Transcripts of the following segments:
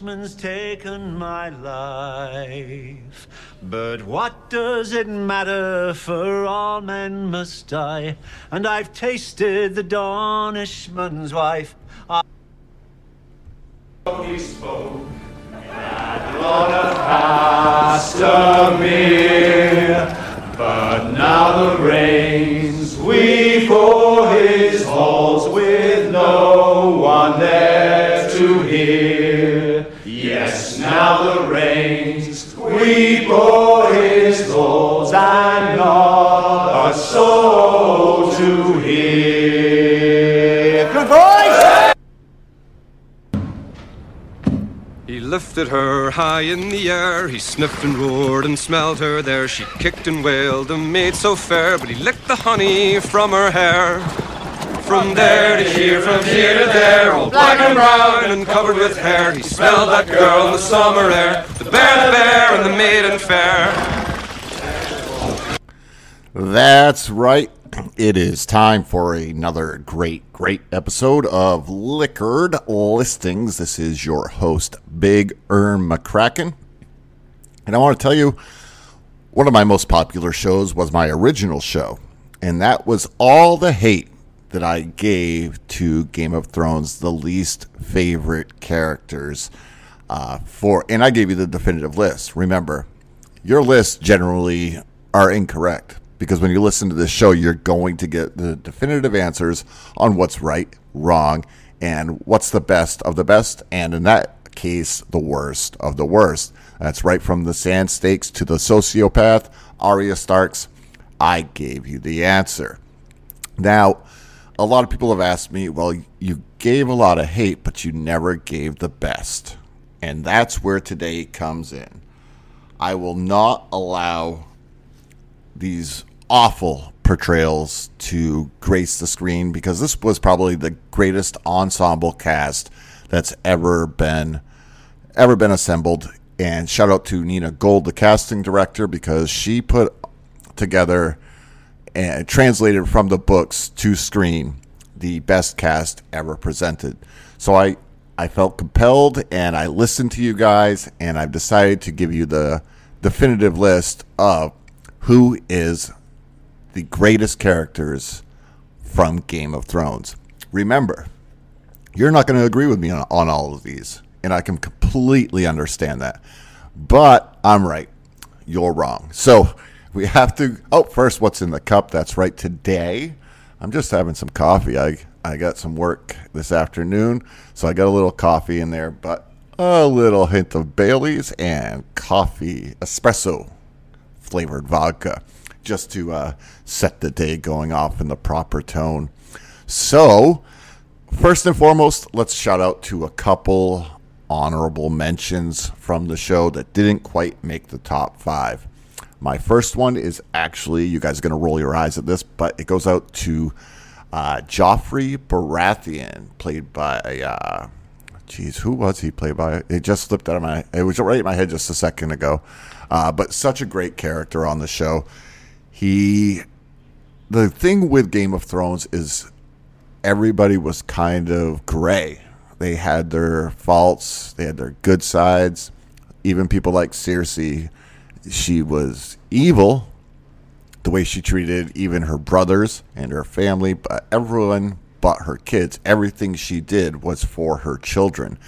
Dornishman's taken my life. But what does it matter? For all men must die. And I've tasted the Dornishman's wife. I He spoke on a Castamere, but now the rains weep for his halls with no one there to hear. Yes, now the rains we for his halls and not a soul to hear. Good boys! He lifted her high in the air. He sniffed and roared and smelled her there. She kicked and wailed, a maid so fair, but he licked the honey from her hair. From there to here, from here to there, all black and brown and covered with hair. He smelled that girl in the summer air, the bear, the bear, and the maiden fair. That's right. It is time for another great, great episode of Liquored Listings. This is your host, Big Erm McCracken. And I want to tell you, one of my most popular shows was my original show. And that was all the hate that I gave to Game of Thrones, the least favorite characters uh, for. And I gave you the definitive list. Remember, your lists generally are incorrect because when you listen to this show, you're going to get the definitive answers on what's right, wrong, and what's the best of the best, and in that case, the worst of the worst. That's right from the Sand Snakes to the sociopath, Arya Starks. I gave you the answer. Now, a lot of people have asked me, well, you gave a lot of hate, but you never gave the best. And that's where today comes in. I will not allow these awful portrayals to grace the screen because this was probably the greatest ensemble cast that's ever been ever been assembled and shout out to Nina Gold the casting director because she put together and translated from the books to screen the best cast ever presented. So I I felt compelled and I listened to you guys and I've decided to give you the definitive list of who is the greatest characters from Game of Thrones. Remember, you're not going to agree with me on, on all of these, and I can completely understand that. But I'm right. You're wrong. So we have to. Oh, first, what's in the cup? That's right. Today, I'm just having some coffee. I I got some work this afternoon, so I got a little coffee in there, but a little hint of Bailey's and coffee espresso flavored vodka just to uh, set the day going off in the proper tone. So, first and foremost, let's shout out to a couple honorable mentions from the show that didn't quite make the top five. My first one is actually, you guys are going to roll your eyes at this, but it goes out to uh, Joffrey Baratheon, played by, uh, geez, who was he played by? It just slipped out of my, it was right in my head just a second ago. Uh, but such a great character on the show. He, the thing with Game of Thrones is everybody was kind of gray. They had their faults, they had their good sides. Even people like Cersei, she was evil, the way she treated even her brothers and her family, but everyone but her kids. Everything she did was for her children.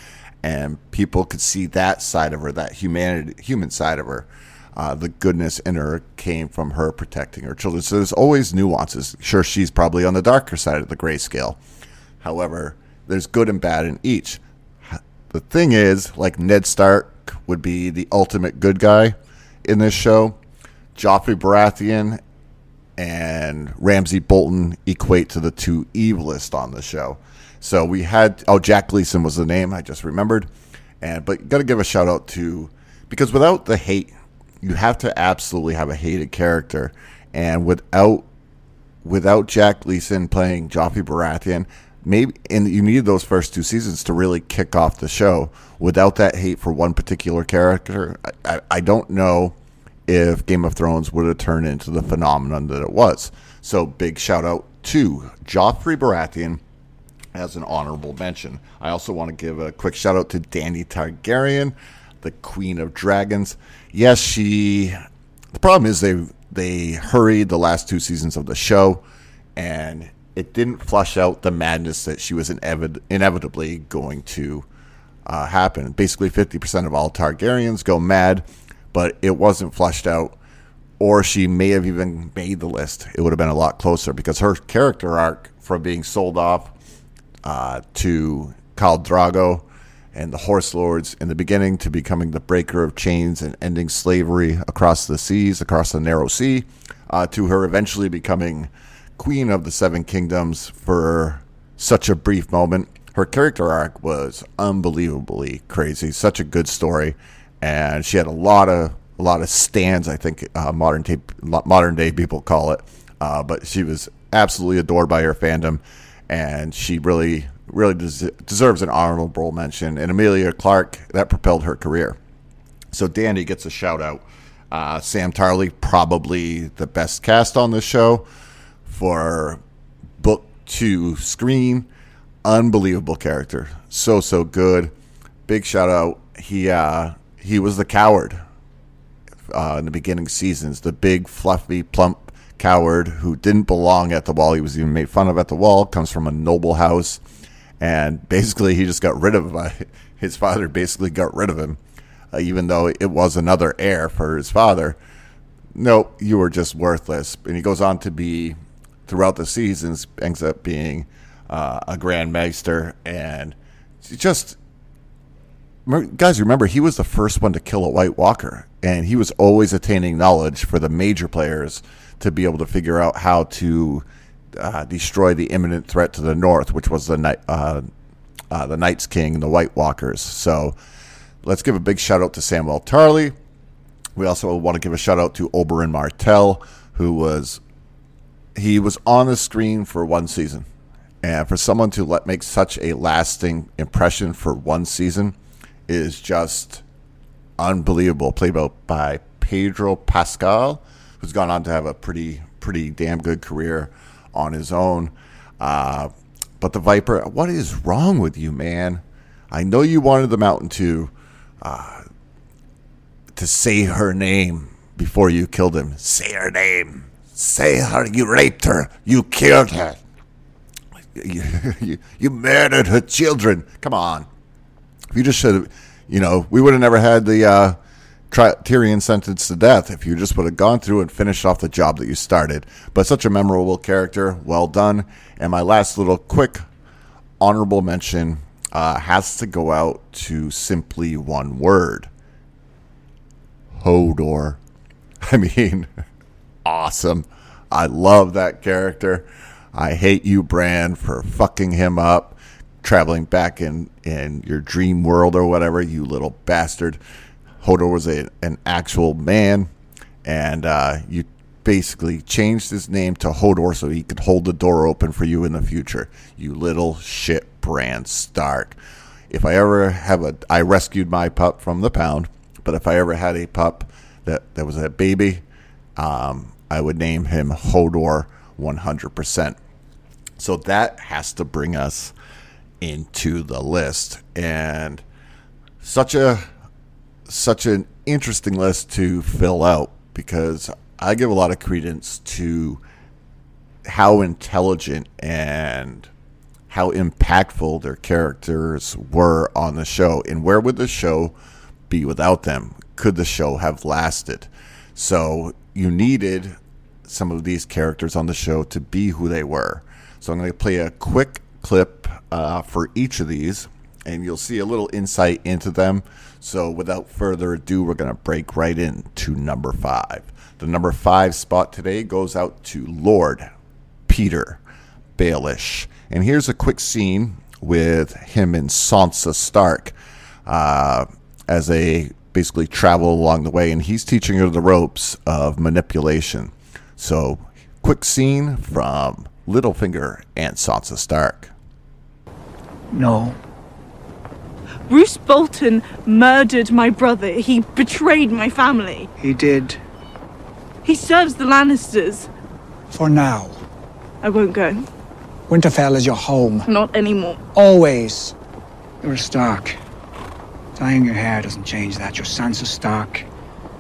And people could see that side of her, that humanity, human side of her. Uh, the goodness in her came from her protecting her children. So there's always nuances. Sure, she's probably on the darker side of the grayscale. However, there's good and bad in each. The thing is, like Ned Stark would be the ultimate good guy in this show. Joffrey Baratheon and Ramsay Bolton equate to the two evilest on the show. So we had oh Jack Gleeson was the name I just remembered, and but got to give a shout out to because without the hate, you have to absolutely have a hated character, and without without Jack Gleeson playing Joffrey Baratheon, maybe and you need those first two seasons to really kick off the show. Without that hate for one particular character, I, I, don't know if Game of Thrones would have turned into the phenomenon that it was. So big shout out to Joffrey Baratheon, as an honorable mention. I also want to give a quick shout out to Dany Targaryen, the Queen of Dragons. Yes, she. The problem is they they hurried the last two seasons of the show, and it didn't flush out the madness that she was inevit- inevitably going to uh, happen. Basically, 50% of all Targaryens go mad, but it wasn't flushed out, or she may have even made the list. It would have been a lot closer because her character arc from being sold off uh, to Khal Drogo and the Horse Lords in the beginning to becoming the breaker of chains and ending slavery across the seas, across the narrow sea, uh, to her eventually becoming queen of the Seven Kingdoms for such a brief moment. Her character arc was unbelievably crazy, such a good story, and she had a lot of a lot of stands. I think uh, modern tape, modern day people call it, uh, but she was absolutely adored by her fandom, and she really really des- deserves an honorable mention. And Emilia Clarke that propelled her career. So Danny gets a shout out. Uh, Sam Tarly, probably the best cast on the show for book to screen. Unbelievable character, so so good. Big shout out. He uh, he was the coward uh, in the beginning seasons. The big fluffy plump coward who didn't belong at the wall. He was even made fun of at the wall. Comes from a noble house, and basically he just got rid of him. His father basically got rid of him, uh, even though it was another heir for his father. No, you were just worthless. And he goes on to be throughout the seasons ends up being uh, a Grand Maester, and just guys remember he was the first one to kill a White Walker, and he was always attaining knowledge for the major players to be able to figure out how to uh, destroy the imminent threat to the north, which was the night uh, uh, the Night's King, and the White Walkers. So let's give a big shout out to Samuel Tarly. We also want to give a shout out to Oberyn Martell, who was he was on the screen for one season. And for someone to let make such a lasting impression for one season is just unbelievable. Played by Pedro Pascal, who's gone on to have a pretty pretty damn good career on his own. Uh, but the Viper, what is wrong with you, man? I know you wanted the Mountain to uh, to say her name before you killed him. Say her name. Say her, you raped her, you killed her, you, you, you murdered her children. Come on. If you just should have, you know, we would have never had the uh, Tyrion sentenced to death if you just would have gone through and finished off the job that you started. But such a memorable character, well done. And my last little quick honorable mention uh, has to go out to simply one word Hodor. I mean, awesome. I love that character. I hate you, Bran, for fucking him up, traveling back in, in your dream world or whatever, you little bastard. Hodor was a, an actual man, and uh, you basically changed his name to Hodor so he could hold the door open for you in the future. You little shit, Bran Stark. If I ever have a, I rescued my pup from the pound, but if I ever had a pup that, that was a baby, um, I would name him Hodor 100%. So that has to bring us into the list. And such a such an interesting list to fill out because I give a lot of credence to how intelligent and how impactful their characters were on the show and where would the show be without them could the show have lasted so you needed some of these characters on the show to be who they were. So I'm going to play a quick clip uh, for each of these, and you'll see a little insight into them. So without further ado, we're going to break right into number five. The number five spot today goes out to Lord Petyr Baelish. And here's a quick scene with him and Sansa Stark uh, as they basically travel along the way, and he's teaching her the ropes of manipulation. So, quick scene from Littlefinger and Sansa Stark. No. Roose Bolton murdered my brother. He betrayed my family. He did. He serves the Lannisters. For now. I won't go. Winterfell is your home. Not anymore. Always. You're a Stark. Dyeing your hair doesn't change that. You're Sansa Stark,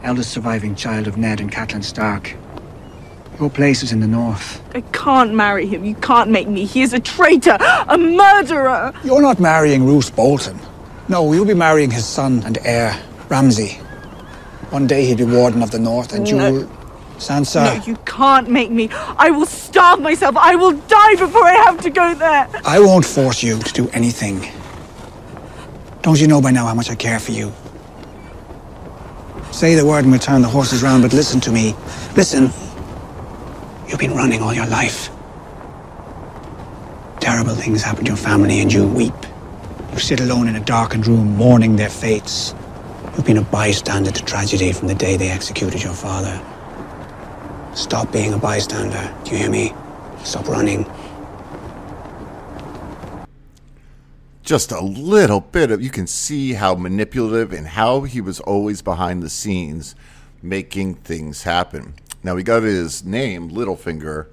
eldest surviving child of Ned and Catelyn Stark. Your place is in the north. I can't marry him. You can't make me. He is a traitor, a murderer. You're not marrying Roose Bolton. No, you'll be marrying his son and heir, Ramsay. One day he'll be Warden of the North, and No. you'll. Sansa. No, you can't make me. I will starve myself. I will die before I have to go there. I won't force you to do anything. Don't you know by now how much I care for you? Say the word and we'll turn the horses round, but listen to me. Listen. You've been running all your life. Terrible things happen to your family and you weep. You sit alone in a darkened room mourning their fates. You've been a bystander to tragedy from the day they executed your father. Stop being a bystander. Do you hear me? Stop running. just a little bit of you can see how manipulative and how he was always behind the scenes making things happen. Now he got his name Littlefinger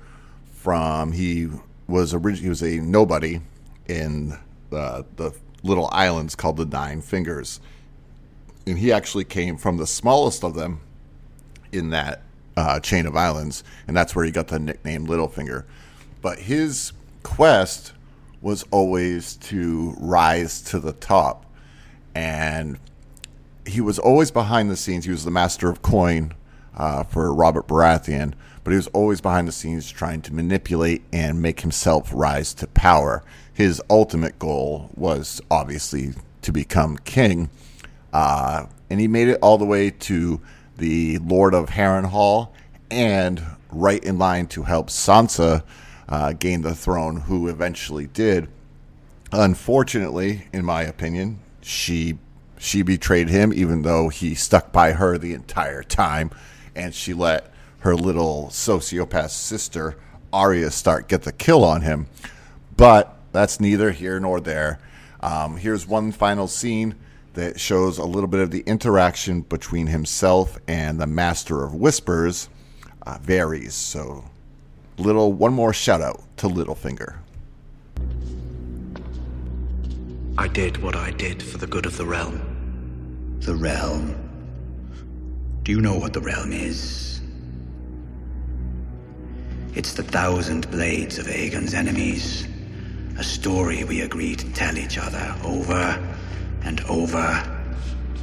from he was originally he was a nobody in the the little islands called the Nine Fingers, and he actually came from the smallest of them in that uh, chain of islands, and that's where he got the nickname Littlefinger. But his quest was always to rise to the top, and he was always behind the scenes. He was the master of coin uh, for Robert Baratheon, but he was always behind the scenes trying to manipulate and make himself rise to power. His ultimate goal was obviously to become king, uh, and he made it all the way to the Lord of Harrenhal and right in line to help Sansa uh, gain the throne, who eventually did. Unfortunately, in my opinion, she she betrayed him, even though he stuck by her the entire time, and she let her little sociopath sister Arya Stark get the kill on him. But that's neither here nor there. Um, here's one final scene that shows a little bit of the interaction between himself and the Master of Whispers, uh, Varys. So, little one more shout out to Littlefinger. I did what I did for the good of the realm. The realm. Do you know what the realm is? It's the thousand blades of Aegon's enemies. A story we agree to tell each other over and over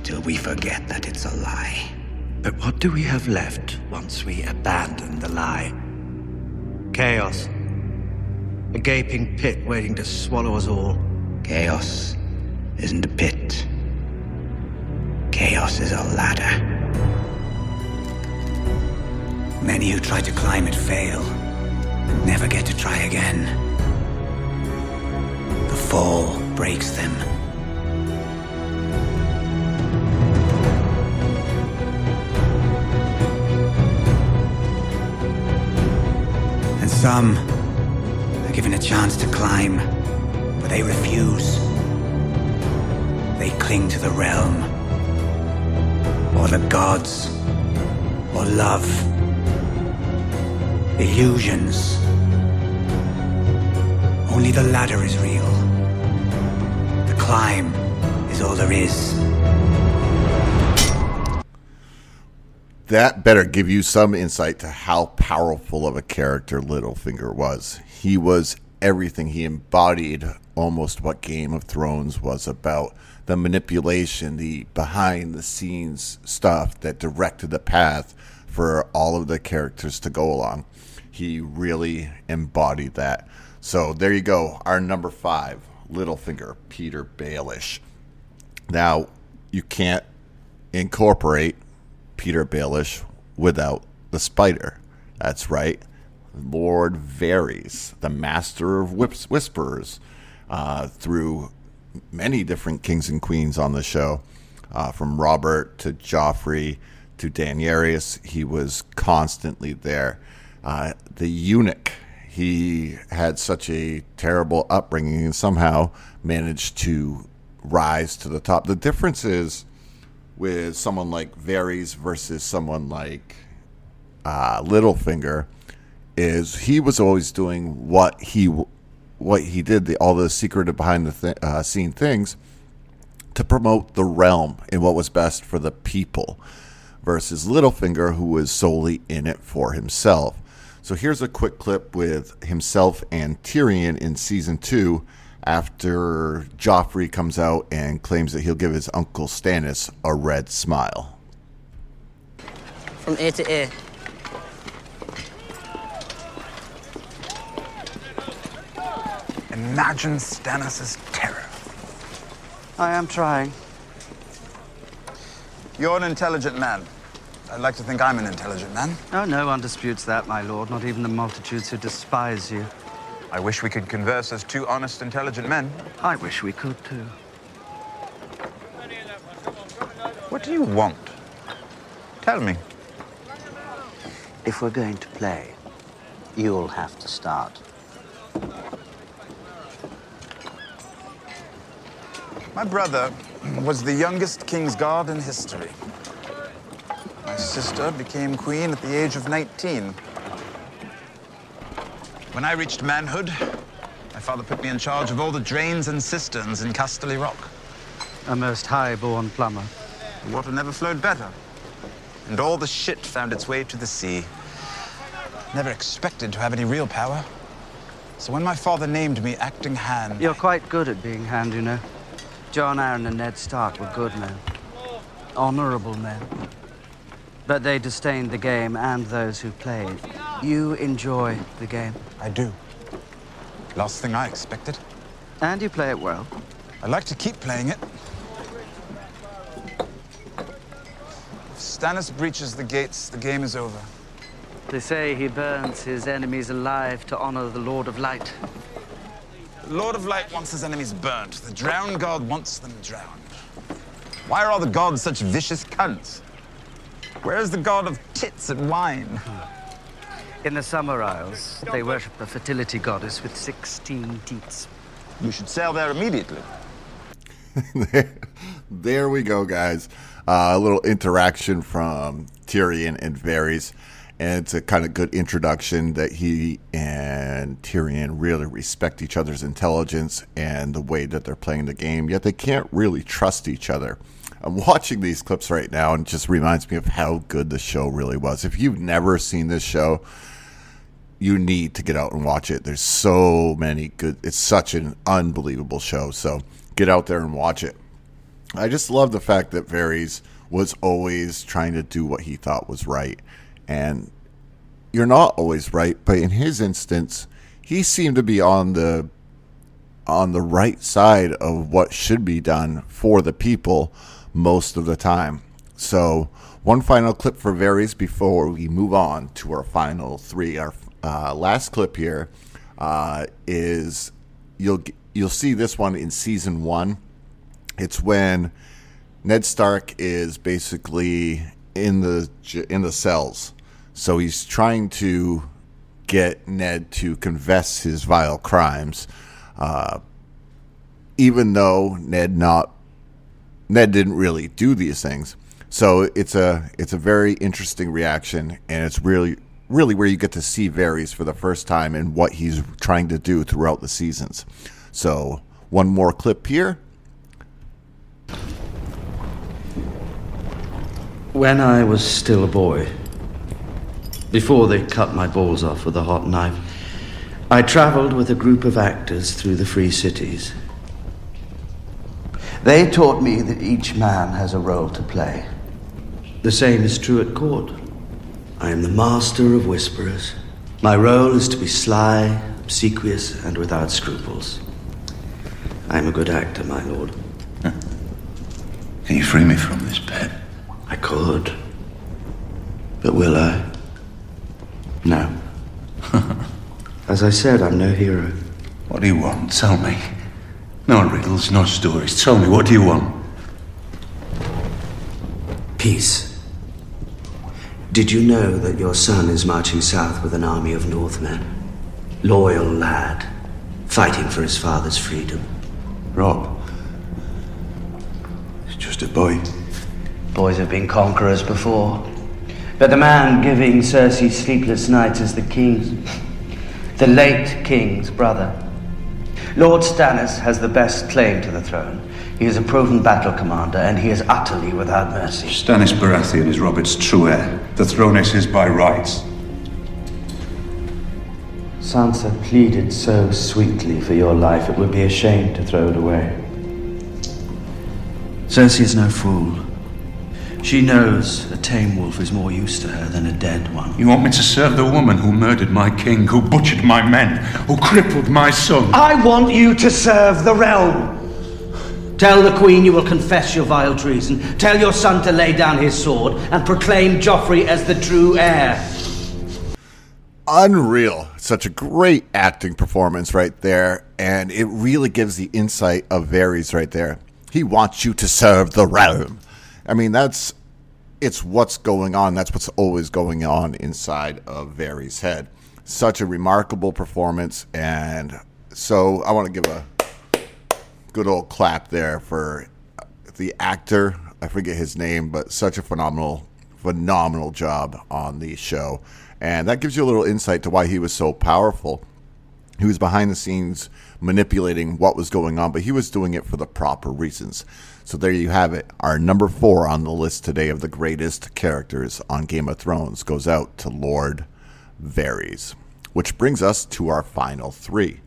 till we forget that it's a lie. But what do we have left once we abandon the lie? Chaos. A gaping pit waiting to swallow us all. Chaos isn't a pit. Chaos is a ladder. Many who try to climb it fail and never get to try again. The fall breaks them. And some are given a chance to climb, but they refuse. They cling to the realm, or the gods, or love. Illusions. Only the ladder is real. The climb is all there is. that better give you some insight to how powerful of a character Littlefinger was. He was everything. He embodied almost what Game of Thrones was about the manipulation, the behind the scenes stuff that directed the path for all of the characters to go along. He really embodied that. So there you go. Our number five, Littlefinger, Petyr Baelish. Now, you can't incorporate Petyr Baelish without the spider. That's right. Lord Varys, the master of whips, whisperers, uh, through many different kings and queens on the show, uh, from Robert to Joffrey to Daenerys. He was constantly there. Uh, the eunuch, he had such a terrible upbringing and somehow managed to rise to the top. The difference is with someone like Varys versus someone like uh, Littlefinger is he was always doing what he what he did, the, all the secret behind the th- uh, scene things, to promote the realm and what was best for the people, versus Littlefinger, who was solely in it for himself. So here's a quick clip with himself and Tyrion in season two after Joffrey comes out and claims that he'll give his uncle Stannis a red smile. From ear to ear. Imagine Stannis' terror. I am trying. You're an intelligent man. I'd like to think I'm an intelligent man. Oh, no one disputes that, my lord, not even the multitudes who despise you. I wish we could converse as two honest, intelligent men. I wish we could, too. What do you want? Tell me. If we're going to play, you'll have to start. My brother was the youngest King's Guard in history. My sister became queen at the age of 19. When I reached manhood, my father put me in charge of all the drains and cisterns in Casterly Rock. A most high-born plumber. The water never flowed better. And all the shit found its way to the sea. Never expected to have any real power. So when my father named me acting hand... You're quite good at being hand, you know. Jon Arryn and Ned Stark were good men. Honorable men. But they disdained the game and those who played. You enjoy the game. I do. Last thing I expected. And you play it well. I like to keep playing it. If Stannis breaches the gates, the game is over. They say he burns his enemies alive to honor the Lord of Light. The Lord of Light wants his enemies burnt. The drowned god wants them drowned. Why are all the gods such vicious cunts? Where's the god of tits and wine? In the Summer Isles, they worship a fertility goddess with 16 teats. You should sail there immediately. there we go, guys. Uh, a little interaction from Tyrion and Varys. And it's a kind of good introduction that he and Tyrion really respect each other's intelligence and the way that they're playing the game, yet they can't really trust each other. I'm watching these clips right now and it just reminds me of how good the show really was. If you've never seen this show, you need to get out and watch it. There's so many good it's such an unbelievable show. So get out there and watch it. I just love the fact that Varys was always trying to do what he thought was right. And you're not always right, but in his instance, he seemed to be on the on the right side of what should be done for the people most of the time. So, one final clip for Varys before we move on to our final three. Our uh, last clip here uh, is you'll you'll see this one in season one. It's when Ned Stark is basically in the in the cells, so he's trying to get Ned to confess his vile crimes, uh, even though Ned not Ned didn't really do these things. So it's a it's a very interesting reaction, and it's really really where you get to see Varys for the first time and what he's trying to do throughout the seasons. So one more clip here. When I was still a boy, before they cut my balls off with a hot knife, I traveled with a group of actors through the free cities. They taught me that each man has a role to play. The same is true at court. I am the master of whisperers. My role is to be sly, obsequious, and without scruples. I am a good actor, my lord. Can you free me from this pet? I could. But will I? No. As I said, I'm no hero. What do you want? Tell me. No riddles, no stories. Tell me, what do you want? Peace. Did you know that your son is marching south with an army of Northmen? Loyal lad, fighting for his father's freedom. Robb, He's just a boy. Boys have been conquerors before. But the man giving Cersei sleepless nights is the king's, the late king's brother. Lord Stannis has the best claim to the throne. He is a proven battle commander, and he is utterly without mercy. Stannis Baratheon is Robert's true heir. The throne is his by rights. Sansa pleaded so sweetly for your life, it would be a shame to throw it away. Cersei is no fool. She knows a tame wolf is more use to her than a dead one. You want me to serve the woman who murdered my king, who butchered my men, who crippled my son? I want you to serve the realm. Tell the Queen you will confess your vile treason. Tell your son to lay down his sword and proclaim Joffrey as the true heir. Unreal. Such a great acting performance right there. And it really gives the insight of Varys right there. He wants you to serve the realm. I mean, that's it's what's going on. That's what's always going on inside of Varys' head. Such a remarkable performance, and so I want to give a good old clap there for the actor. I forget his name, but such a phenomenal, phenomenal job on the show, and that gives you a little insight to why he was so powerful. He was behind the scenes manipulating what was going on, but he was doing it for the proper reasons. So there you have it. Our number four on the list today of the greatest characters on Game of Thrones goes out to Lord Varys, which brings us to our final three.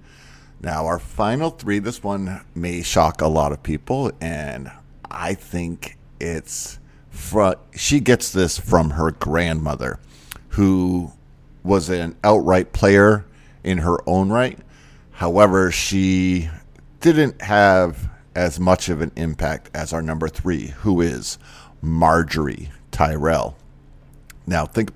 Now, our final three, this one may shock a lot of people, and I think it's fr- she gets this from her grandmother, who was an outright player in her own right. However, she didn't have as much of an impact as our number three, who is Margaery Tyrell. Now, think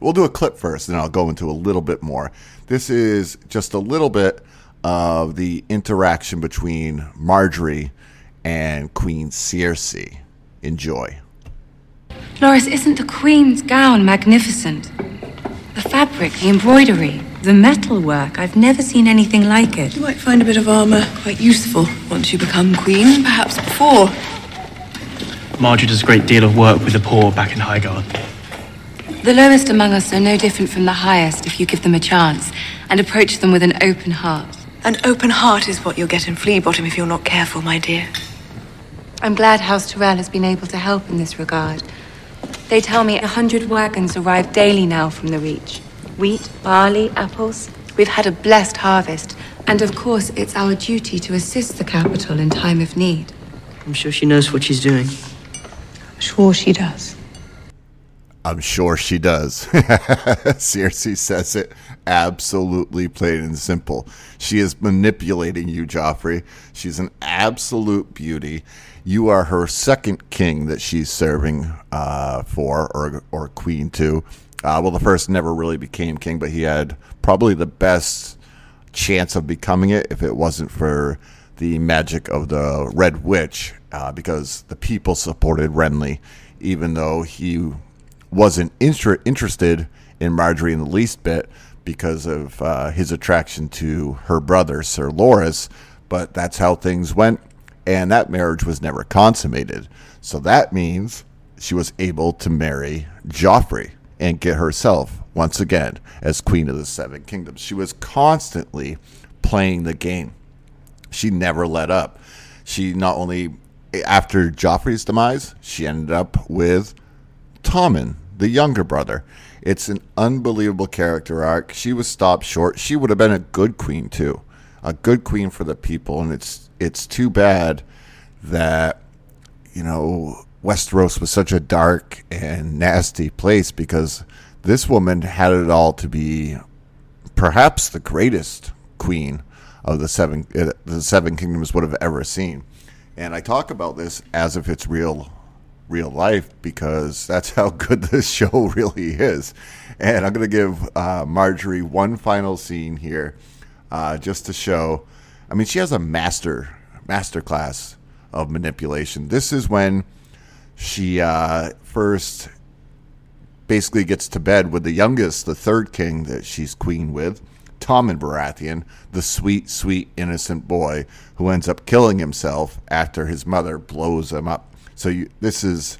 we'll do a clip first, and I'll go into a little bit more. This is just a little bit of the interaction between Margaery and Queen Cersei. Enjoy. Loras, isn't the Queen's gown magnificent? The fabric, the embroidery, the metalwork, I've never seen anything like it. You might find a bit of armor quite useful once you become queen, perhaps before. Margaery does a great deal of work with the poor back in Highgarden. The lowest among us are no different from the highest if you give them a chance and approach them with an open heart. An open heart is what you'll get in Fleabottom if you're not careful, my dear. I'm glad House Tyrell has been able to help in this regard. They tell me a hundred wagons arrive daily now from the Reach. Wheat, barley, apples. We've had a blessed harvest. And of course, it's our duty to assist the capital in time of need. I'm sure she knows what she's doing. I'm Sure she does. I'm sure she does. Cersei says it absolutely plain and simple. She is manipulating you, Joffrey. She's an absolute beauty. You are her second king that she's serving uh, for, or or queen to. Uh, well, the first never really became king, but he had probably the best chance of becoming it if it wasn't for the magic of the Red Witch, uh, because the people supported Renly, even though he wasn't inter- interested in Margaery in the least bit because of uh, his attraction to her brother, Sir Loras. But that's how things went, and that marriage was never consummated. So that means she was able to marry Joffrey and get herself once again as Queen of the Seven Kingdoms. She was constantly playing the game. She never let up. She not only after Joffrey's demise, she ended up with Tommen, the younger brother. It's an unbelievable character arc. She was stopped short. She would have been a good queen too, a good queen for the people. And it's it's too bad that you know Westeros was such a dark and nasty place because this woman had it all to be perhaps the greatest queen of the seven uh, the seven kingdoms would have ever seen. And I talk about this as if it's real real life because that's how good this show really is. And I'm going to give uh, Margaery one final scene here, uh, just to show. I mean, she has a master master class of manipulation. This is when she uh, first basically gets to bed with the youngest, the third king that she's queen with, Tommen Baratheon, the sweet, sweet, innocent boy who ends up killing himself after his mother blows him up so you, this is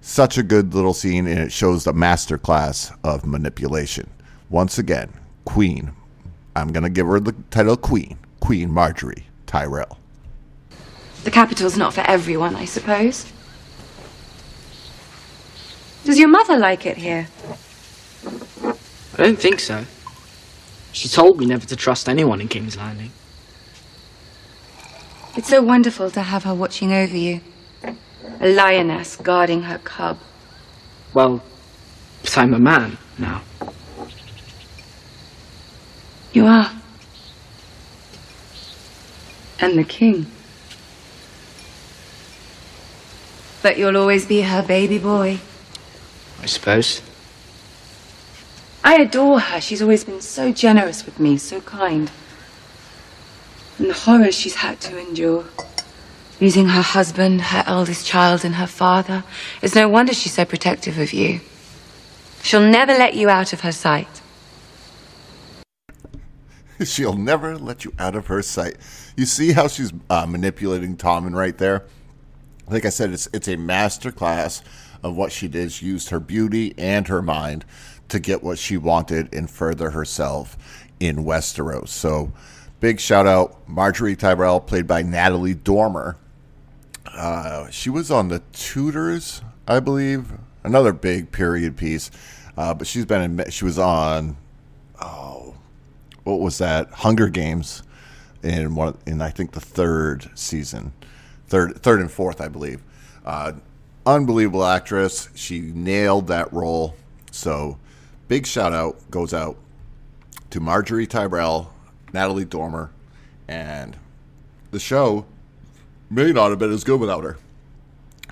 such a good little scene, and it shows the master class of manipulation. Once again, Queen. I'm gonna give her the title. Queen Queen Margaery Tyrell. The capital's not for everyone, I suppose. Does your mother like it here? I don't think so. She told me never to trust anyone in King's Landing. It's so wonderful to have her watching over you. A lioness guarding her cub. Well, but I'm a man now. You are. And the king. But you'll always be her baby boy. I suppose. I adore her. She's always been so generous with me, so kind. And the horrors she's had to endure. Losing her husband, her eldest child, and her father. It's no wonder she's so protective of you. She'll never let you out of her sight. She'll never let you out of her sight. You see how she's uh, manipulating Tommen right there? Like I said, it's it's a master class of what she did. She used her beauty and her mind to get what she wanted and further herself in Westeros. So, big shout out Margaery Tyrell, played by Natalie Dormer. Uh, she was on the Tudors, I believe, another big period piece. Uh, but she's been in. She was on. Oh, what was that? Hunger Games, in one in I think the third season, third third and fourth, I believe. Uh, unbelievable actress. She nailed that role. So, big shout out goes out to Margaery Tyrell, Natalie Dormer, and the show may not have been as good without her.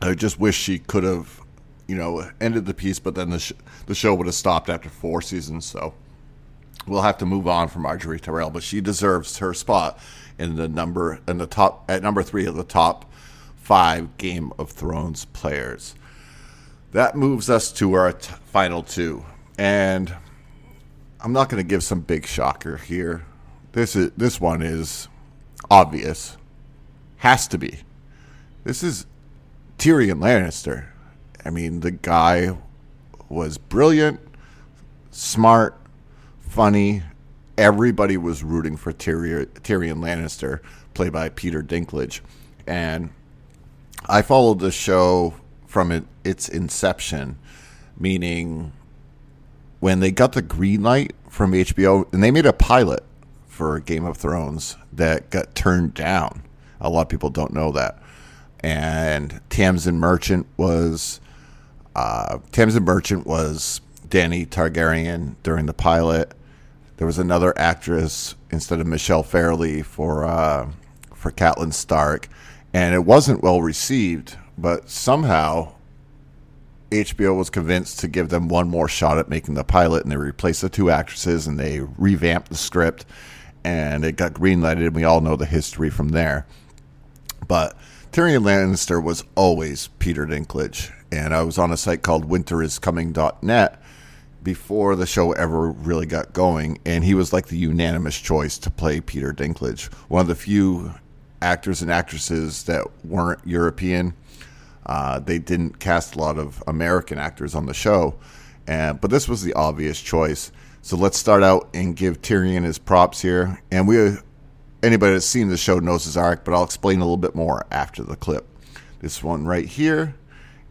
I just wish she could have, you know, ended the piece, but then the sh- the show would have stopped after four seasons. So we'll have to move on from Margaery Tyrell, but she deserves her spot in the number in the top at number three of the top five Game of Thrones players. That moves us to our t- final two, and I'm not going to give some big shocker here. This is this one is obvious, has to be. This is Tyrion Lannister. I mean, the guy was brilliant, smart, funny. Everybody was rooting for Tyrion, Tyrion Lannister, played by Peter Dinklage, and I followed the show from it, its inception, meaning when they got the green light from HBO, and they made a pilot for Game of Thrones that got turned down. A lot of people don't know that. And Tamzin Merchant was uh, Tamzin Merchant was Danny Targaryen during the pilot. There was another actress instead of Michelle Fairley for uh, for Catelyn Stark, and it wasn't well received. But somehow HBO was convinced to give them one more shot at making the pilot, and they replaced the two actresses and they revamped the script, and it got greenlighted. And we all know the history from there. But Tyrion Lannister was always Peter Dinklage, and I was on a site called winteriscoming.net before the show ever really got going, and he was like the unanimous choice to play Peter Dinklage, one of the few actors and actresses that weren't European. Uh, they didn't cast a lot of American actors on the show, and but this was the obvious choice. So let's start out and give Tyrion his props here. And we, anybody that's seen the show knows his arc, but I'll explain a little bit more after the clip. This one right here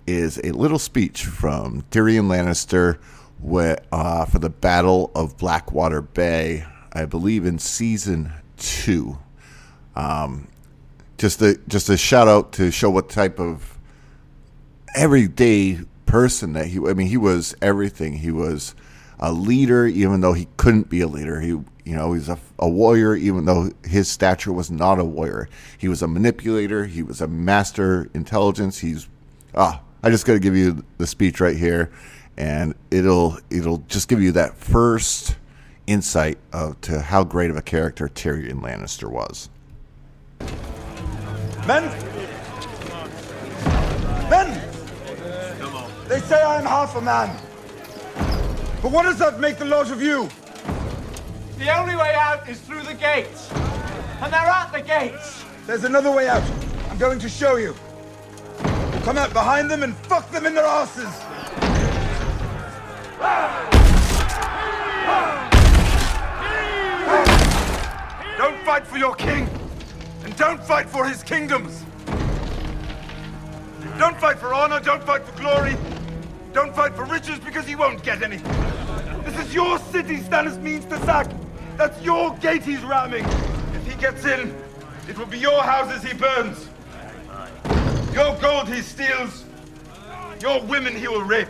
is a little speech from Tyrion Lannister with, uh, for the Battle of Blackwater Bay, I believe in season two. Um, just a just a shout out to show what type of everyday person that he. I mean, he was everything. He was a leader, even though he couldn't be a leader. He, you know, he's a, a warrior, even though his stature was not a warrior. He was a manipulator. He was a master intelligence. He's ah. I just got to give you the speech right here, and it'll it'll just give you that first insight of to how great of a character Tyrion Lannister was. Men! Men! They say I am half a man. But what does that make the lot of you? The only way out is through the gates. And they're at the gates. There's another way out. I'm going to show you. Come out behind them and fuck them in their asses. Don't fight fight for your king, and don't fight for his kingdoms. Don't fight for honor, don't fight for glory, don't fight for riches because he won't get any. This is your city Stannis means to sack. That's your gate he's ramming. If he gets in, it will be your houses he burns. Your gold he steals. Your women he will rape.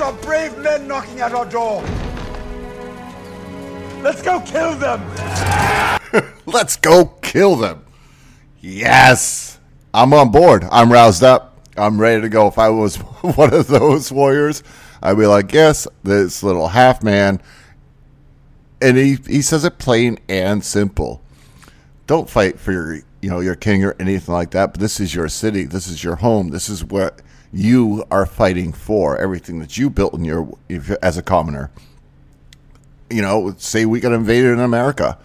Those are brave men knocking at our door. Let's go kill them. Let's go kill them. Yes. I'm on board. I'm roused up. I'm ready to go. If I was one of those warriors, I'd be like, yes, this little half man. And he, he says it plain and simple. Don't fight for your you know your king or anything like that, but this is your city. This is your home. This is what you are fighting for. Everything that you built in your if, as a commoner. You know, say we got invaded in America.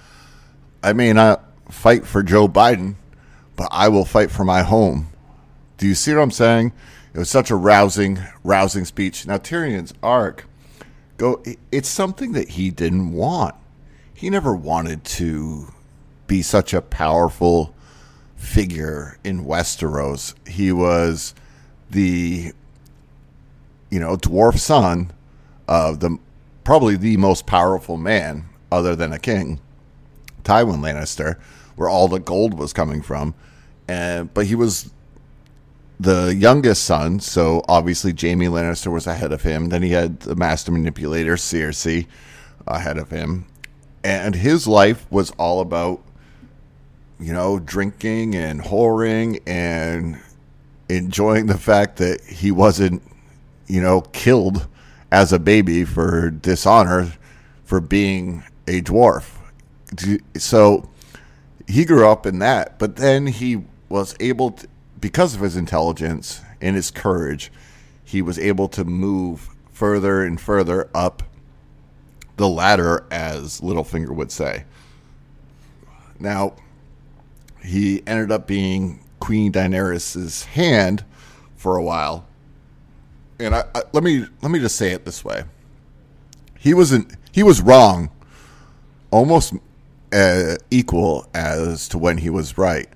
I may not fight for Joe Biden, but I will fight for my home. Do you see what I'm saying? It was such a rousing, rousing speech. Now Tyrion's arc, go. It's something that he didn't want. He never wanted to be such a powerful figure in Westeros. He was the, you know, dwarf son of the probably the most powerful man other than a king, Tywin Lannister, where all the gold was coming from. And but he was the youngest son, so obviously Jaime Lannister was ahead of him. Then he had the master manipulator Cersei ahead of him, and his life was all about you know drinking and whoring and enjoying the fact that he wasn't you know killed as a baby for dishonor for being a dwarf. So he grew up in that, but then he was able to because of his intelligence and his courage, he was able to move further and further up the ladder, as Littlefinger would say. Now, he ended up being Queen Daenerys' hand for a while, and I, I, let me let me just say it this way: he wasn't he was wrong, almost uh, equal as to when he was right.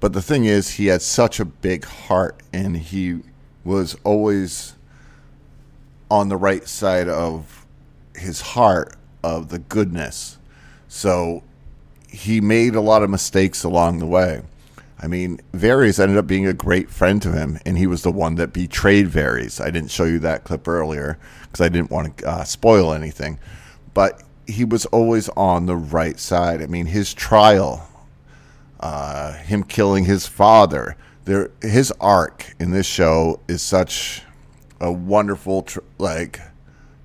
But the thing is, he had such a big heart, and he was always on the right side of his heart of the goodness. So he made a lot of mistakes along the way. I mean, Varys ended up being a great friend to him, and he was the one that betrayed Varys. I didn't show you that clip earlier because I didn't want to uh, spoil anything. But he was always on the right side. I mean, his trial uh, him killing his father. There, his arc in this show is such a wonderful tr- like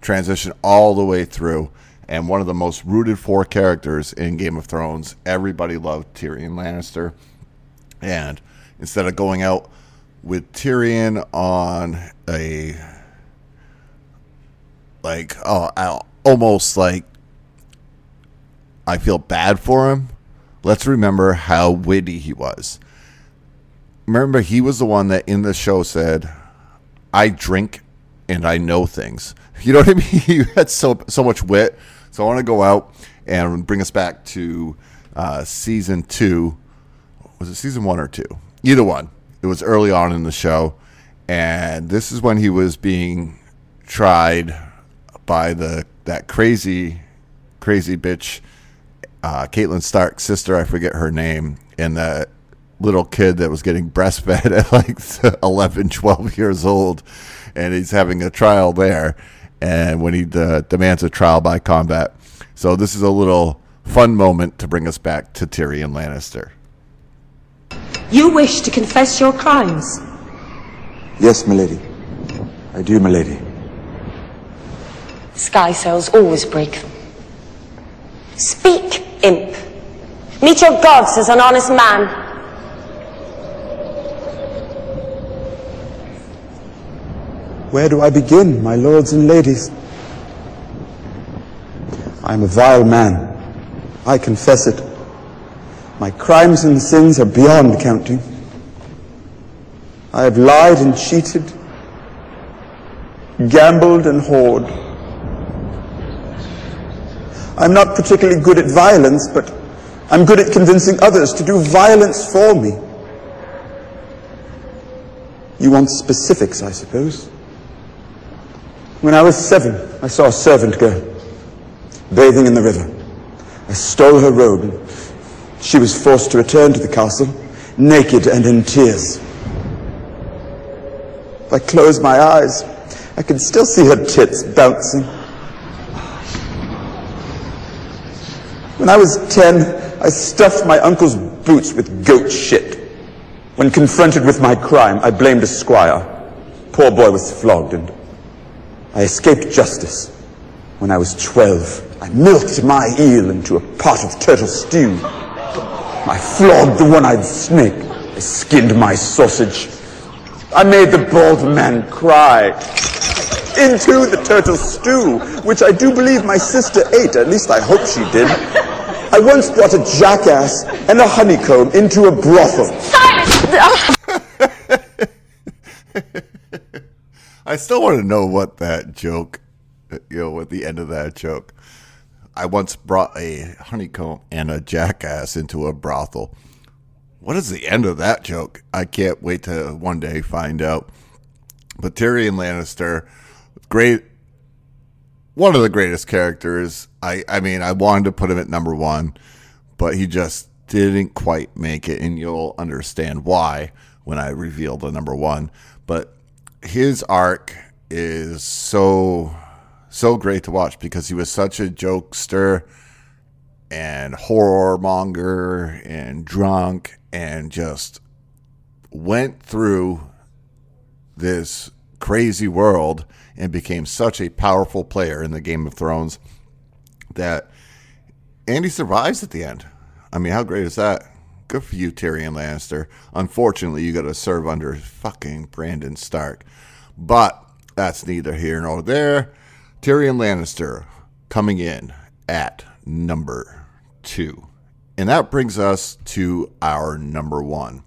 transition all the way through, and one of the most rooted for characters in Game of Thrones. Everybody loved Tyrion Lannister, and instead of going out with Tyrion on a like oh I almost like I feel bad for him let's remember how witty he was. Remember, he was the one that in the show said, I drink and I know things. You know what I mean? He had so, so much wit. So I want to go out and bring us back to uh, season two. Was it season one or two? Either one. It was early on in the show. And this is when he was being tried by the that crazy, crazy bitch uh, Catelyn Stark's sister, I forget her name, and that little kid that was getting breastfed at like 11, 12 years old, and he's having a trial there, and when he uh, demands a trial by combat. So this is a little fun moment to bring us back to Tyrion Lannister. You wish to confess your crimes? Yes, milady. I do, milady. Sky cells always break them. Speak, imp. Meet your gods as an honest man. Where do I begin, my lords and ladies? I am a vile man. I confess it. My crimes and sins are beyond counting. I have lied and cheated, gambled and whored. I'm not particularly good at violence, but I'm good at convincing others to do violence for me. You want specifics, I suppose. When I was seven, I saw a servant girl bathing in the river. I stole her robe, she was forced to return to the castle, naked and in tears. If I close my eyes, I can still see her tits bouncing. When I was ten, I stuffed my uncle's boots with goat shit. When confronted with my crime, I blamed a squire. Poor boy was flogged and I escaped justice. When I was twelve, I milked my eel into a pot of turtle stew. I flogged the one-eyed snake. I skinned my sausage. I made the bald man cry. Into the turtle stew, which I do believe my sister ate, at least I hope she did. I once brought a jackass and a honeycomb into a brothel. I still want to know what that joke, you know, what the end of that joke. I once brought a honeycomb and a jackass into a brothel. What is the end of that joke? I can't wait to one day find out. But Tyrion Lannister, great, one of the greatest characters. I, I mean, I wanted to put him at number one, but he just didn't quite make it, and you'll understand why when I reveal the number one. But his arc is so so great to watch because he was such a jokester and horror monger and drunk and just went through this crazy world and became such a powerful player in the Game of Thrones that Andy survives at the end. I mean, how great is that? Good for you, Tyrion Lannister. Unfortunately, you got to serve under fucking Brandon Stark. But that's neither here nor there. Tyrion Lannister coming in at number two. And that brings us to our number one.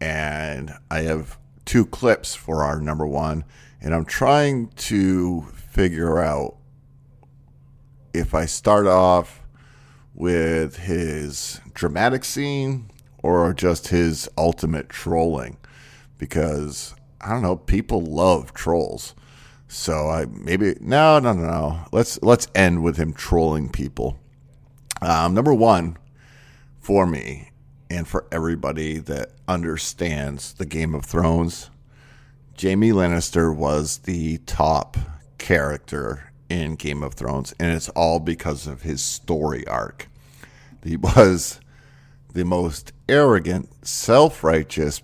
And I have two clips for our number one. And I'm trying to figure out if I start off with his dramatic scene or just his ultimate trolling. Because I don't know, people love trolls. So I maybe no no no no. Let's let's end with him trolling people. Um, number one for me and for everybody that understands the Game of Thrones, Jaime Lannister was the top character in Game of Thrones, and it's all because of his story arc. He was the most arrogant, self righteous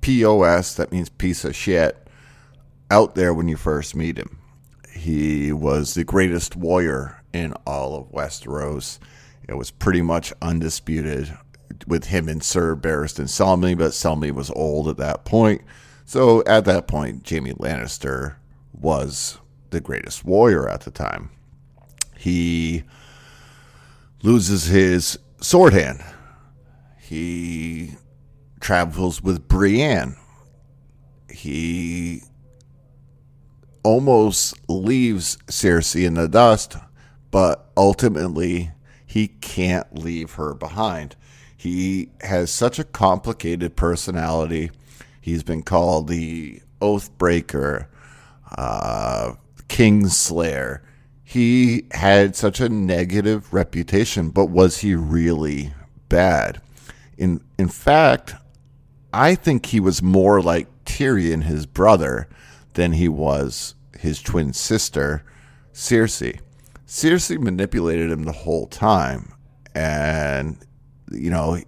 POS, that means piece of shit, out there when you first meet him. He was the greatest warrior in all of Westeros. It was pretty much undisputed with him and Sir Barristan Selmy, but Selmy was old at that point. So at that point, Jaime Lannister was the greatest warrior at the time. He loses his sword hand. He travels with Brienne. He almost leaves Cersei in the dust, but ultimately he can't leave her behind. He has such a complicated personality. He's been called the Oathbreaker, uh, Kingslayer. He had such a negative reputation, but was he really bad? In in fact, I think he was more like Tyrion, his brother, than he was his twin sister, Cersei. Cersei manipulated him the whole time. And, you know,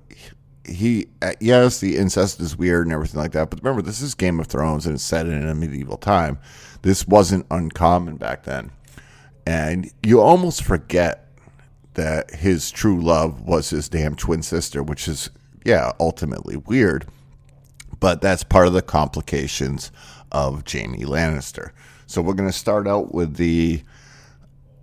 he, yes, the incest is weird and everything like that. But remember, this is Game of Thrones and it's set in a medieval time. This wasn't uncommon back then. And you almost forget that his true love was his damn twin sister, which is, yeah, ultimately weird. But that's part of the complications of Jaime Lannister. So we're going to start out with the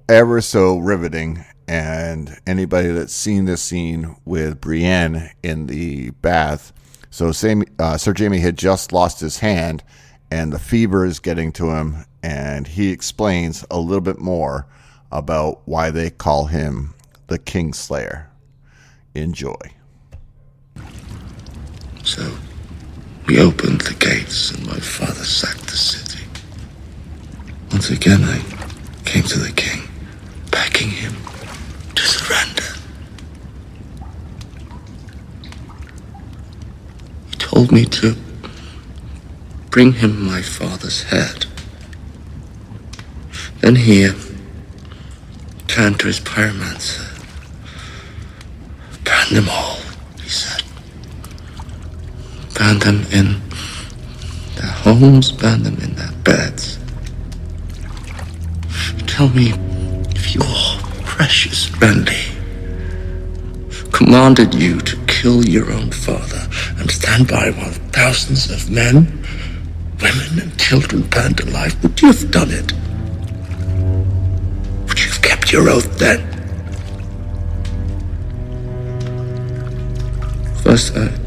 ever so riveting, and anybody that's seen this scene with Brienne in the bath So Sam, uh, Sir Jaime had just lost his hand, and the fever is getting to him, and he explains a little bit more about why they call him the Kingslayer. Enjoy. So we opened the gates, and my father sacked the city. Once again, I came to the king, begging him to surrender. He told me to bring him my father's head. Then he turned to his pyromancer. Burn them all, he said. Burn them in their homes, burn them in their beds. Tell me if your precious Renly commanded you to kill your own father and stand by while thousands of men, women, and children burned alive, would you have done it? Would you have kept your oath then? First, I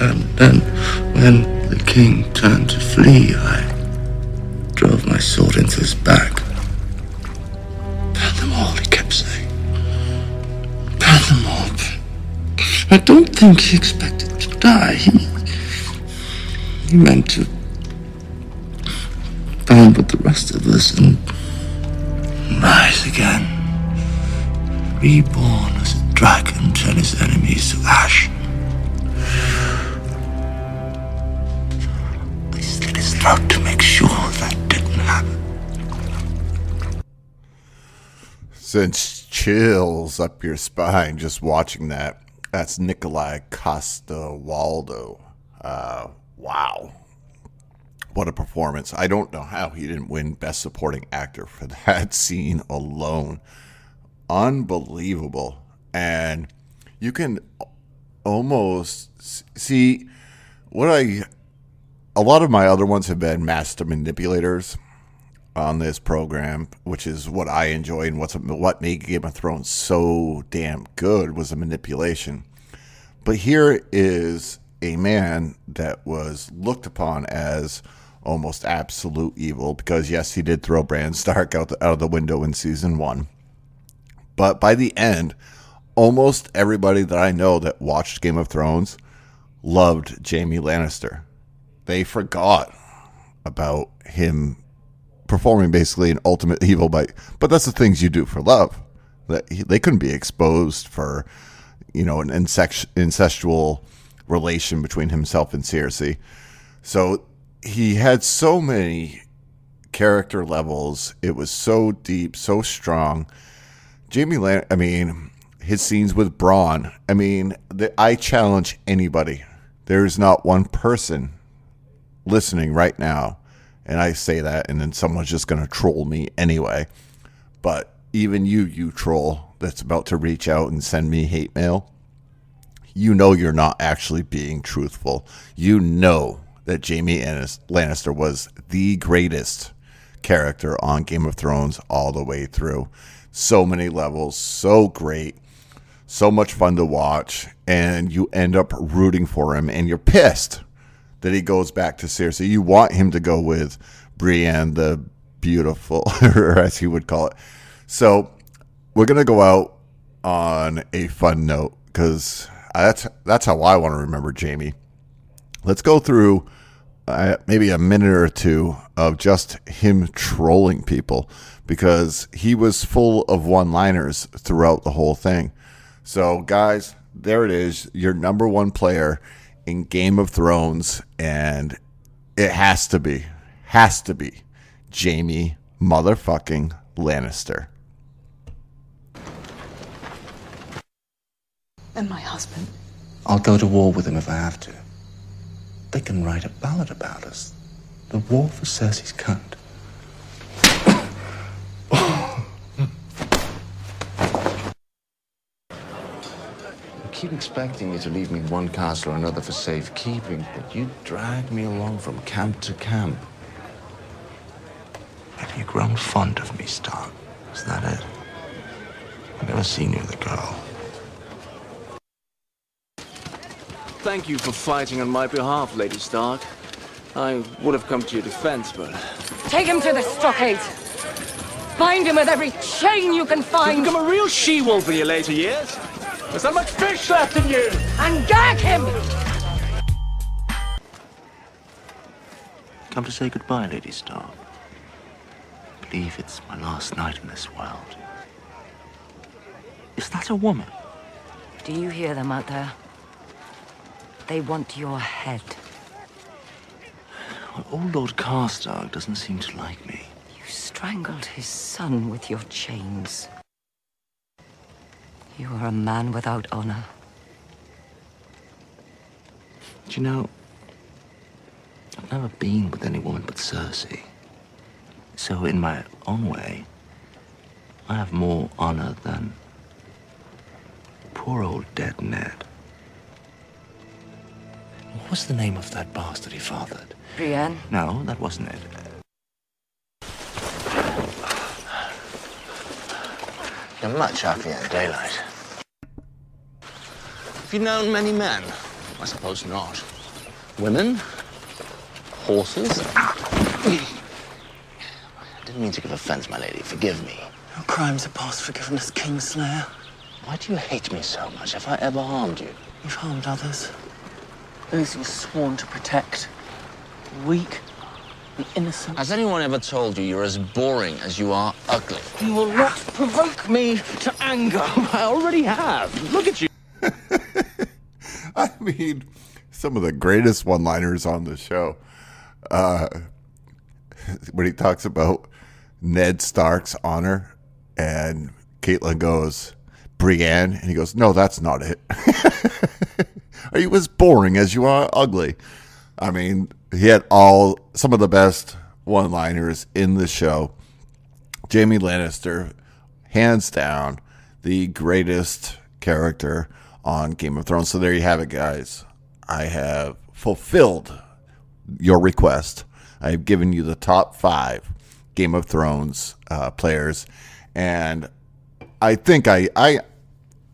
and then, when the king turned to flee, I drove my sword into his back. Burn them all, he kept saying. Burn them all. I don't think he expected to die. He, he meant to burn with the rest of us and rise again. Reborn as a dragon, turn his enemies to ash. Throat to make sure that didn't happen. Since chills up your spine just watching that. That's Nikolai Costa Waldo. Uh, wow. What a performance. I don't know how he didn't win Best Supporting Actor for that scene alone. Unbelievable. And you can almost see what I. A lot of my other ones have been master manipulators on this program, which is what I enjoy and what's what made Game of Thrones so damn good was the manipulation. But here is a man that was looked upon as almost absolute evil because yes, he did throw Bran Stark out the, out of the window in season one. But by the end, almost everybody that I know that watched Game of Thrones loved Jaime Lannister. They forgot about him performing basically an ultimate evil by but that's the things you do for love. That he, they couldn't be exposed for you know an incestu- incestual relation between himself and Cersei so he had so many character levels. It was so deep so strong. Jaime Lan I mean his scenes with Braun I mean the, I challenge anybody. There is not one person listening right now and I say that, and then someone's just going to troll me anyway. But even you, you troll that's about to reach out and send me hate mail, you know you're not actually being truthful. You know that Jaime Lannis- Lannister was the greatest character on Game of Thrones all the way through. So many levels, so great, so much fun to watch, and you end up rooting for him, and you're pissed that he goes back to Cersei. You want him to go with Brienne the Beautiful, or as he would call it. So we're gonna go out on a fun note because that's that's how I want to remember Jaime. Let's go through uh, maybe a minute or two of just him trolling people because he was full of one-liners throughout the whole thing. So guys, there it is, your number one player in Game of Thrones, and it has to be, has to be Jaime motherfucking Lannister. And my husband. I'll go to war with him if I have to. They can write a ballad about us. The war for Cersei's cunt. Keep expecting you to leave me in one castle or another for safekeeping, but you drag me along from camp to camp. Have you grown fond of me, Stark? Is that it? I've never seen you with a girl. thank you for fighting on my behalf, Lady Stark. I would have come to your defense, but Take him to the stockade. Bind him with every chain you can you find. become a real she-wolf in your later years. There's not much fish left in you. And gag him! Come to say goodbye, Lady Stark. I believe it's my last night in this world. Is that a woman? Do you hear them out there? They want your head. Well, old Lord Karstark doesn't seem to like me. You strangled his son with your chains. You are a man without honor. Do you know, I've never been with any woman but Cersei. So, in my own way, I have more honor than poor old dead Ned. What was the name of that bastard he fathered? Brienne, No, that wasn't it. You're much happier in daylight. Have you known many men? I suppose not. Women? Horses? Ah. I didn't mean to give offense, my lady. Forgive me. Your crimes are past forgiveness, Kingslayer. Why do you hate me so much? Have I ever harmed you? You've harmed others. Those you've sworn to protect. Weak, the innocent. Has anyone ever told you you're as boring as you are ugly? You will not provoke me to anger. I already have. Look at you. I mean, some of the greatest one liners on the show. Uh, when he talks about Ned Stark's honor, and Catelyn goes, Brienne, and he goes, No, that's not it. Are you as boring as you are ugly? I mean, he had all some of the best one liners in the show. Jaime Lannister, hands down, the greatest character on Game of Thrones. So there you have it, guys. I have fulfilled your request. I have given you the top five Game of Thrones uh, players, and I think I I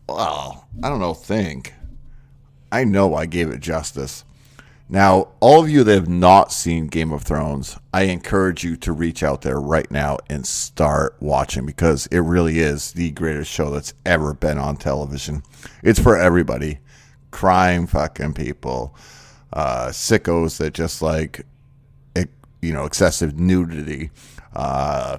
well I don't know think I know I gave it justice. Now, all of you that have not seen Game of Thrones, I encourage you to reach out there right now and start watching because it really is the greatest show that's ever been on television. It's for everybody. Crime fucking people, uh, sickos that just like, you know, excessive nudity, uh,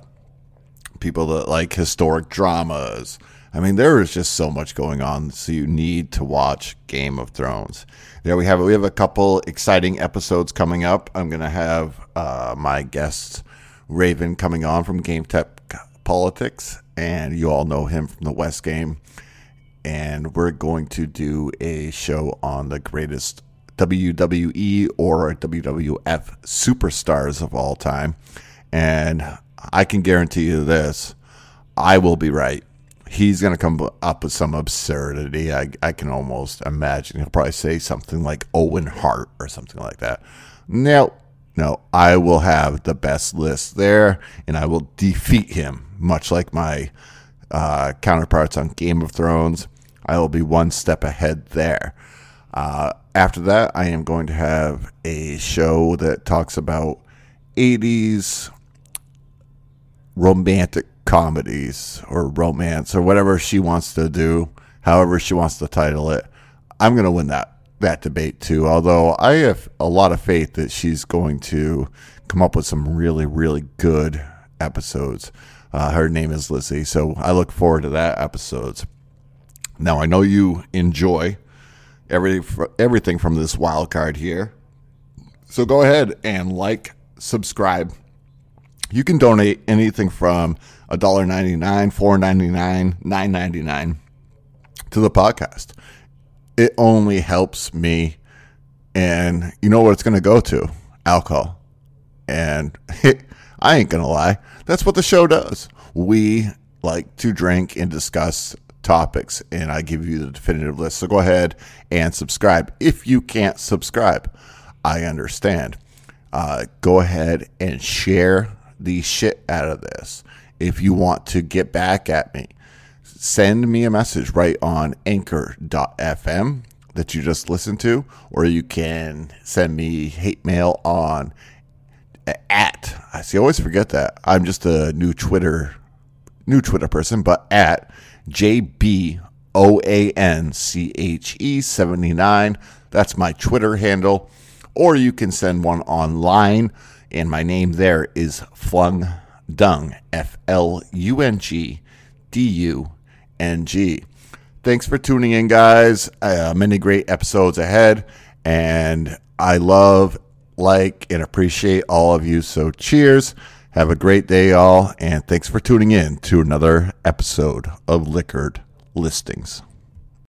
people that like historic dramas. I mean, there is just so much going on, so you need to watch Game of Thrones. There we have it. We have a couple exciting episodes coming up. I'm going to have uh, my guest Raven coming on from Game Tech Politics, and you all know him from the West Game. And we're going to do a show on the greatest WWE or WWF superstars of all time. And I can guarantee you this I will be right. He's going to come up with some absurdity. I, I can almost imagine. He'll probably say something like Owen Hart or something like that. No, no, I will have the best list there and I will defeat him, much like my uh, counterparts on Game of Thrones. I will be one step ahead there. Uh, after that, I am going to have a show that talks about 80s romantic comedies or romance or whatever she wants to do, however she wants to title it. I'm going to win that that debate too. Although I have a lot of faith that she's going to come up with some really really good episodes. Uh, her name is Lizzie, so I look forward to that episodes. Now I know you enjoy every everything from this wild card here. So go ahead and like, subscribe. You can donate anything from $1.99, $4.99, $9.99 to the podcast. It only helps me. And you know what it's going to go to? Alcohol. And I ain't going to lie. That's what the show does. We like to drink and discuss topics, and I give you the definitive list. So go ahead and subscribe. If you can't subscribe, I understand. Uh, go ahead and share the shit out of this. If you want to get back at me, send me a message right on anchor.fm. that you just listened to, or you can send me hate mail on at I see I always forget that. I'm just a new Twitter new Twitter person, but at JB O A N C H E 79. That's my Twitter handle. Or you can send one online, and my name there is Flung Dung. F L U N G D U N G. Thanks for tuning in, guys. Uh, many great episodes ahead, and I love, like, and appreciate all of you. So, cheers. Have a great day, all, and thanks for tuning in to another episode of Liquored Listings.